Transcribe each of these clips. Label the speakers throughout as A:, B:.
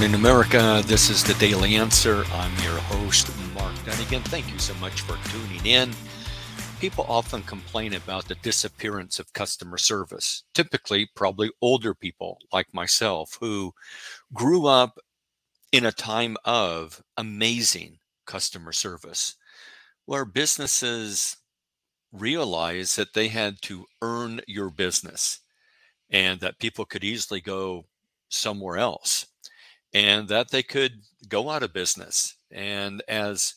A: Morning, America. This is the Daily Answer. I'm your host, Mark Dunnigan. Thank you so much for tuning in. People often complain about the disappearance of customer service, typically, probably older people like myself who grew up in a time of amazing customer service where businesses realized that they had to earn your business and that people could easily go somewhere else and that they could go out of business. And as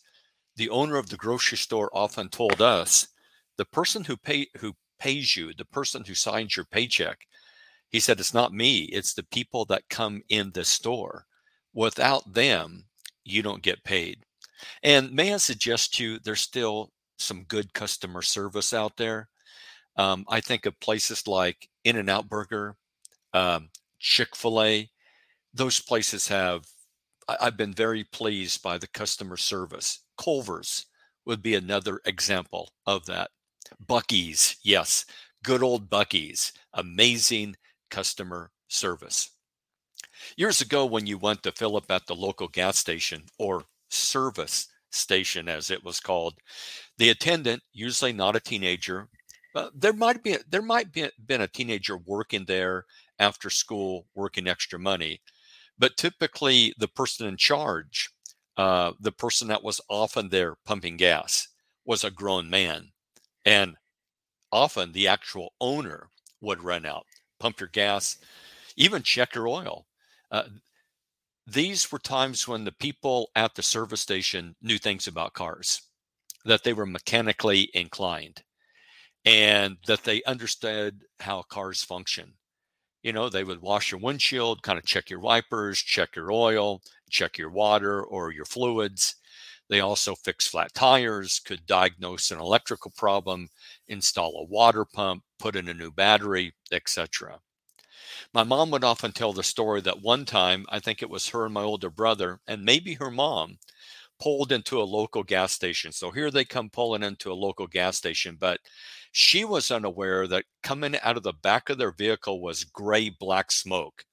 A: the owner of the grocery store often told us, the person who pay who pays you, the person who signs your paycheck, he said it's not me, it's the people that come in the store. Without them, you don't get paid. And may I suggest to you there's still some good customer service out there. Um, I think of places like In and Out Burger, um, Chick fil A, those places have I've been very pleased by the customer service. Culver's would be another example of that. Buc-ee's, yes, good old Buc-ee's, amazing customer service. Years ago, when you went to fill up at the local gas station or service station, as it was called, the attendant, usually not a teenager, uh, there might be there might be been a teenager working there after school, working extra money, but typically, the person in charge, uh, the person that was often there pumping gas, was a grown man. And often the actual owner would run out, pump your gas, even check your oil. Uh, these were times when the people at the service station knew things about cars, that they were mechanically inclined, and that they understood how cars function you know, they would wash your windshield, kind of check your wipers, check your oil, check your water or your fluids. They also fix flat tires, could diagnose an electrical problem, install a water pump, put in a new battery, etc. My mom would often tell the story that one time, I think it was her and my older brother, and maybe her mom, pulled into a local gas station. So here they come pulling into a local gas station, but she was unaware that coming out of the back of their vehicle was gray black smoke.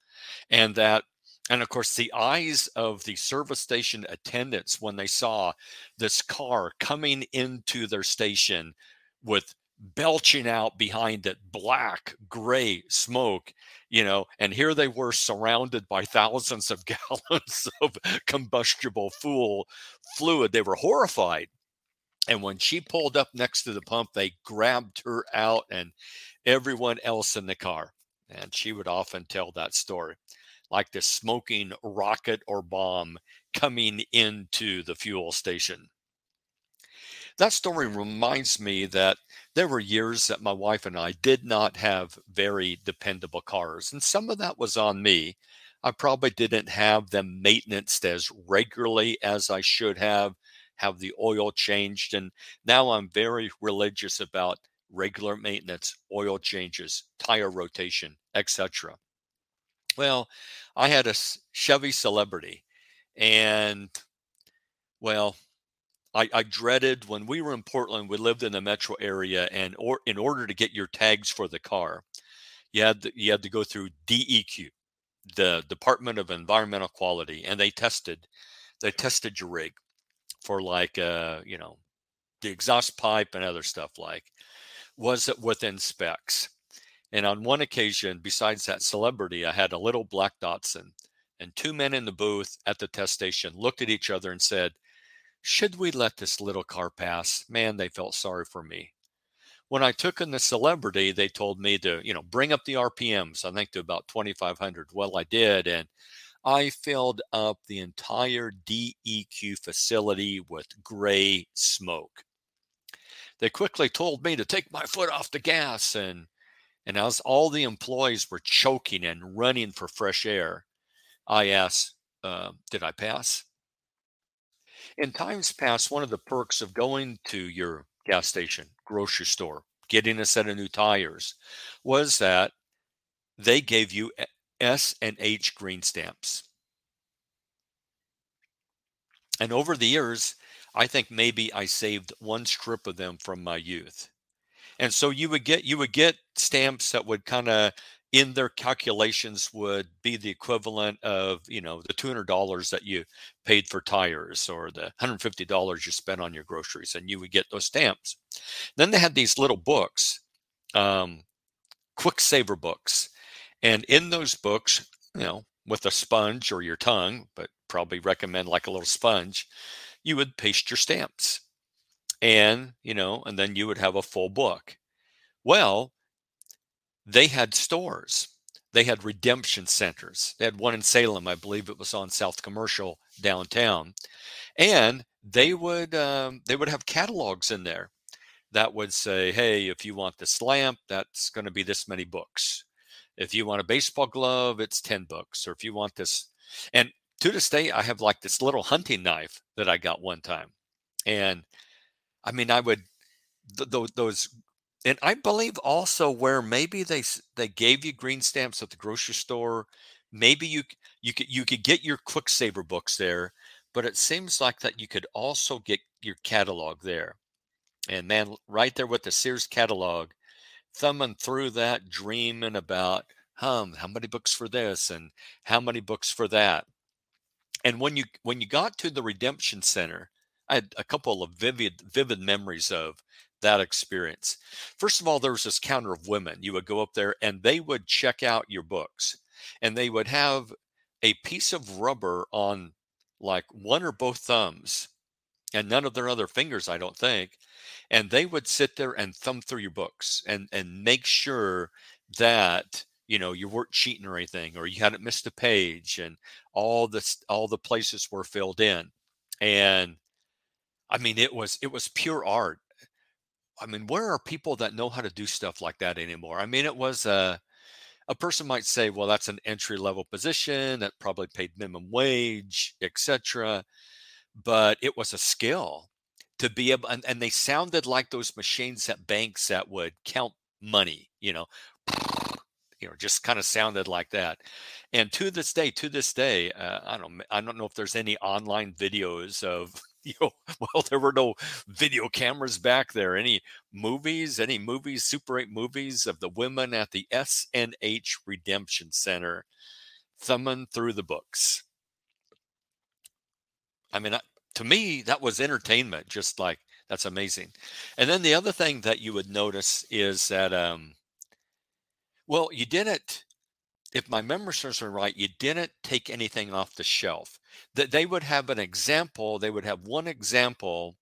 A: And that and of course, the eyes of the service station attendants when they saw this car coming into their station with belching out behind it black gray smoke you know and here they were surrounded by thousands of gallons of combustible fuel fluid. They were horrified. And when she pulled up next to the pump they grabbed her out and everyone else in the car. And she would often tell that story like the smoking rocket or bomb coming into the fuel station that story reminds me that there were years that my wife and I did not have very dependable cars, and some of that was on me. I probably didn't have them maintenance as regularly as I should have, have the oil changed, and now I'm very religious about regular maintenance, oil changes, tire rotation, etc. Well, I had a Chevy Celebrity, and well, I, I, dreaded when we were in Portland. We lived in the metro area, and or in order to get your tags for the car, you had to, you had to go through DEQ, the Department of Environmental Quality, and they tested they tested your rig for like uh you know the exhaust pipe and other stuff like was it within specs. And on one occasion, besides that celebrity, I had a little black Datsun, and two men in the booth at the test station looked at each other and said should we let this little car pass? Man, they felt sorry for me. When I took in the celebrity, they told me to, you know, bring up the RPMs, I think to about 2,500. Well, I did. And I filled up the entire DEQ facility with gray smoke. They quickly told me to take my foot off the gas. And, and as all the employees were choking and running for fresh air, I asked, uh, Did I pass? In times past, one of the perks of going to your gas station, grocery store, getting a set of new tires was that they gave you S and H green stamps. And over the years, I think maybe I saved one strip of them from my youth. And so you would get you would get stamps that would kind of in their calculations would be the equivalent of you know the $200 that you paid for tires or the $150 you spent on your groceries and you would get those stamps. Then they had these little books um, quick saver books. And in those books you know with a sponge or your tongue but probably recommend like a little sponge you would paste your stamps. And you know and then you would have a full book. Well they had stores. They had redemption centers. They had one in Salem, I believe it was on South Commercial downtown, and they would um, they would have catalogs in there that would say, "Hey, if you want this lamp, that's going to be this many books. If you want a baseball glove, it's ten books. Or if you want this," and to this day, I have like this little hunting knife that I got one time, and I mean, I would th- those and I believe also where maybe they they gave you green stamps at the grocery store, maybe you you could you could get your quick saver books there, but it seems like that you could also get your catalog there. And man, right there with the Sears catalog, thumbing through that, dreaming about hum, how many books for this and how many books for that. And when you when you got to the redemption center, I had a couple of vivid vivid memories of that experience. First of all, there was this counter of women. You would go up there and they would check out your books and they would have a piece of rubber on like one or both thumbs and none of their other fingers, I don't think. And they would sit there and thumb through your books and, and make sure that you know you weren't cheating or anything or you hadn't missed a page and all the all the places were filled in and i mean it was it was pure art I mean, where are people that know how to do stuff like that anymore? I mean, it was a uh, a person might say, well, that's an entry level position that probably paid minimum wage, etc. But it was a skill to be able, and, and they sounded like those machines at banks that would count money, you know, you know, just kind of sounded like that. And to this day, to this day, uh, I don't, I don't know if there's any online videos of you know, well, there were no video cameras back there. Any movies, any movies, Super 8 movies of the women at the SNH Redemption Center thumbing through the books. I mean, to me, that was entertainment, just like that's amazing. And then the other thing that you would notice is that, um, well, you didn't if my memory serves me right, you didn't take anything off the shelf. That they would have an example, they would have one example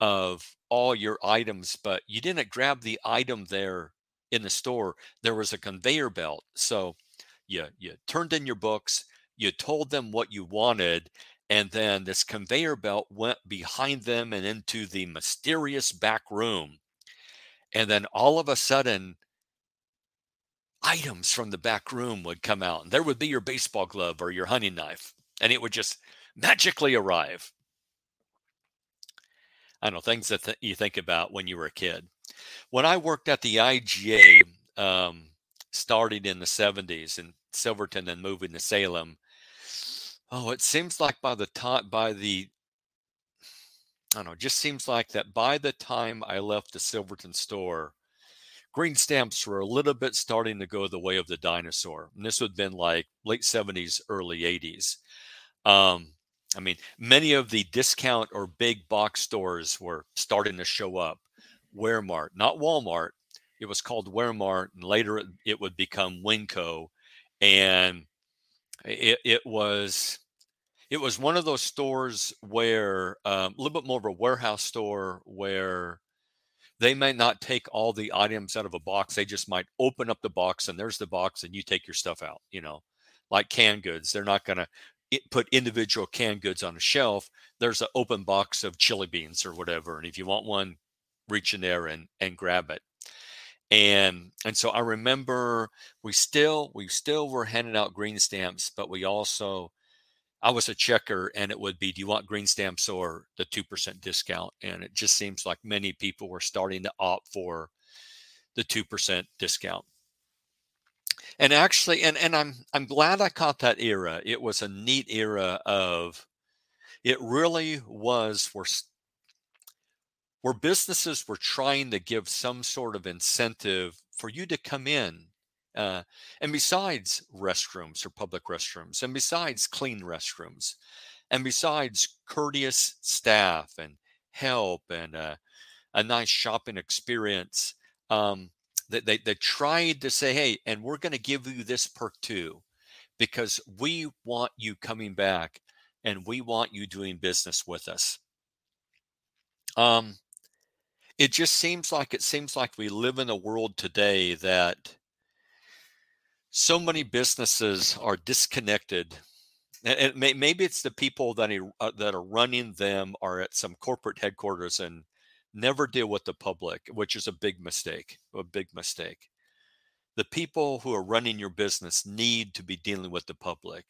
A: of all your items, but you didn't grab the item there in the store. There was a conveyor belt. So you you turned in your books, you told them what you wanted, and then this conveyor belt went behind them and into the mysterious back room. And then all of a sudden, items from the back room would come out and there would be your baseball glove or your hunting knife and it would just magically arrive i don't know things that th- you think about when you were a kid when i worked at the iga um, starting in the 70s in silverton and moving to salem oh it seems like by the time by the i don't know just seems like that by the time i left the silverton store green stamps were a little bit starting to go the way of the dinosaur. And this would have been like late 70s, early 80s. Um, I mean, many of the discount or big box stores were starting to show up. Waremart, not Walmart. It was called Waremart, and later it would become Winco. And it, it was it was one of those stores where um, a little bit more of a warehouse store where they might not take all the items out of a box. They just might open up the box and there's the box and you take your stuff out, you know, like canned goods. They're not going to put individual canned goods on a shelf. There's an open box of chili beans or whatever. And if you want one, reach in there and, and grab it. And and so I remember we still we still were handing out green stamps, but we also I was a checker and it would be, do you want green stamps or the 2% discount? And it just seems like many people were starting to opt for the 2% discount. And actually, and, and I'm, I'm glad I caught that era. It was a neat era of, it really was where, where businesses were trying to give some sort of incentive for you to come in Uh, and besides restrooms or public restrooms, and besides clean restrooms, and besides courteous staff and help and uh, a nice shopping experience, um, they, they, they tried to say, hey, and we're going to give you this perk too, because we want you coming back and we want you doing business with us. Um, it just seems like it seems like we live in a world today that so many businesses are disconnected and maybe it's the people that are, uh, that are running them are at some corporate headquarters and never deal with the public which is a big mistake a big mistake the people who are running your business need to be dealing with the public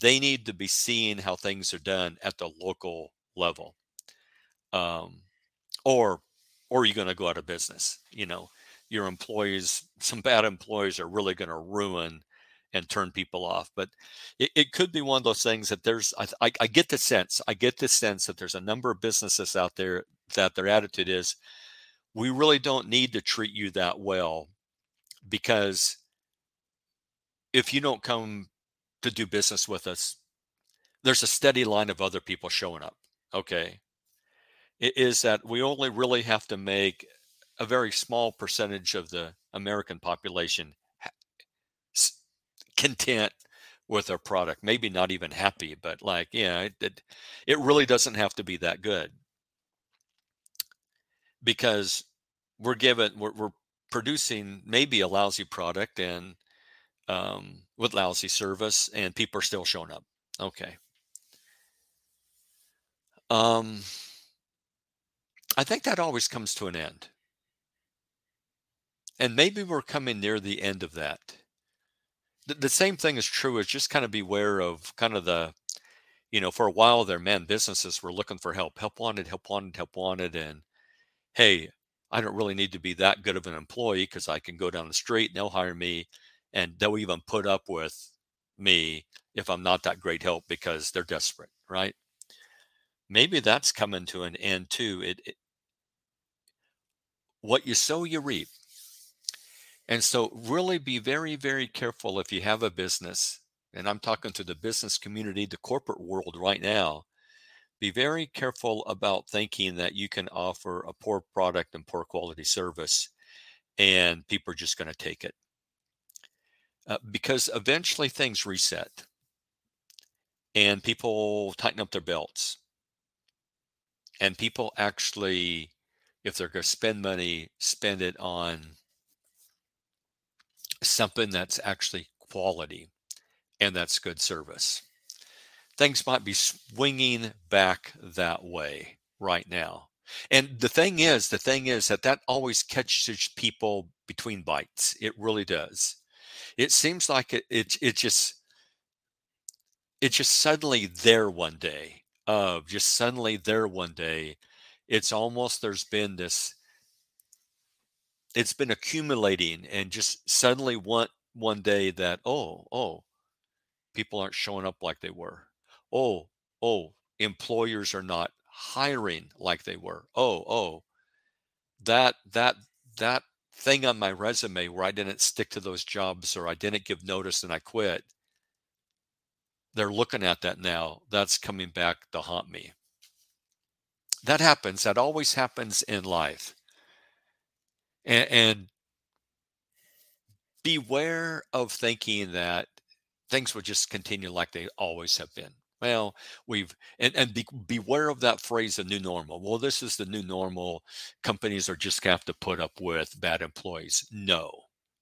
A: they need to be seeing how things are done at the local level um, or or you're going to go out of business. You know, your employees, some bad employees are really going to ruin and turn people off. But it, it, could be one of those things that there's, I, I, I get the sense, I get the sense that there's a number of businesses out there that their attitude is, we really don't need to treat you that well because if you don't come to do business with us, there's a steady line of other people showing up. Okay is that we only really have to make a very small percentage of the American population content with our product. Maybe not even happy, but like, yeah, it, it, it really doesn't have to be that good because we're given, we're, we're producing maybe a lousy product and um, with lousy service, and people are still showing up. Okay. Um, I think that always comes to an end. And maybe we're coming near the end of that. The, the same thing is true as just kind of beware of kind of the, you know, for a while there, man, businesses were looking for help, help wanted, help wanted, help wanted. And hey, I don't really need to be that good of an employee because I can go down the street and they'll hire me and they'll even put up with me if I'm not that great help because they're desperate, right? Maybe that's coming to an end too. It, it what you sow, you reap. And so, really be very, very careful if you have a business, and I'm talking to the business community, the corporate world right now. Be very careful about thinking that you can offer a poor product and poor quality service, and people are just going to take it. Uh, because eventually things reset and people tighten up their belts and people actually if they're going to spend money, spend it on something that's actually quality and that's good service. Things might be swinging back that way right now. And the thing is, the thing is that that always catches people between bites. It really does. It seems like it, it, it just, it's just suddenly there one day of just suddenly there one day it's almost there's been this it's been accumulating and just suddenly one one day that oh oh people aren't showing up like they were oh oh employers are not hiring like they were oh oh that that that thing on my resume where i didn't stick to those jobs or i didn't give notice and i quit they're looking at that now that's coming back to haunt me that happens. That always happens in life. And, and beware of thinking that things will just continue like they always have been. Well, we've and, and be, beware of that phrase, the new normal. Well, this is the new normal. Companies are just going to have to put up with bad employees. No,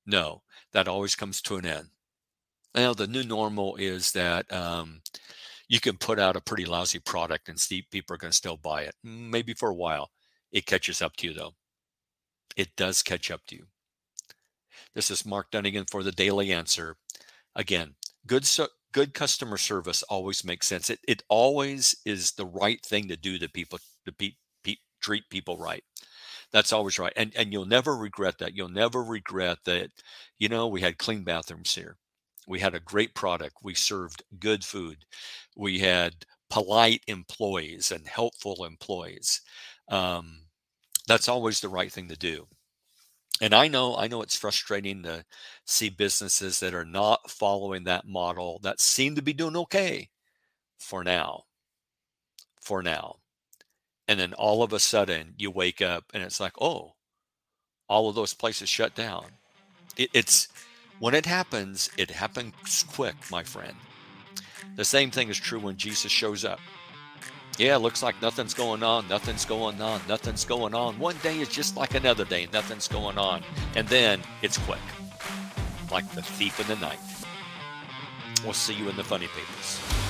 A: no, that always comes to an end. Now, the new normal is that um, you can put out a pretty lousy product and see people are going to still buy it. Maybe for a while. It catches up to you though. It does catch up to you. This is Mark Dunnigan for the Daily Answer. Again, good so, good customer service always makes sense. It it always is the right thing to do to people to be, be, treat people right. That's always right. And and you'll never regret that. You'll never regret that, you know, we had clean bathrooms here. We had a great product. We served good food. We had polite employees and helpful employees. Um, that's always the right thing to do. And I know, I know it's frustrating to see businesses that are not following that model that seem to be doing okay for now. For now. And then all of a sudden you wake up and it's like, oh, all of those places shut down. It, it's when it happens, it happens quick, my friend. The same thing is true when Jesus shows up. Yeah, looks like nothing's going on, nothing's going on, nothing's going on. One day is just like another day, nothing's going on. And then it's quick, like the thief in the night. We'll see you in the funny papers.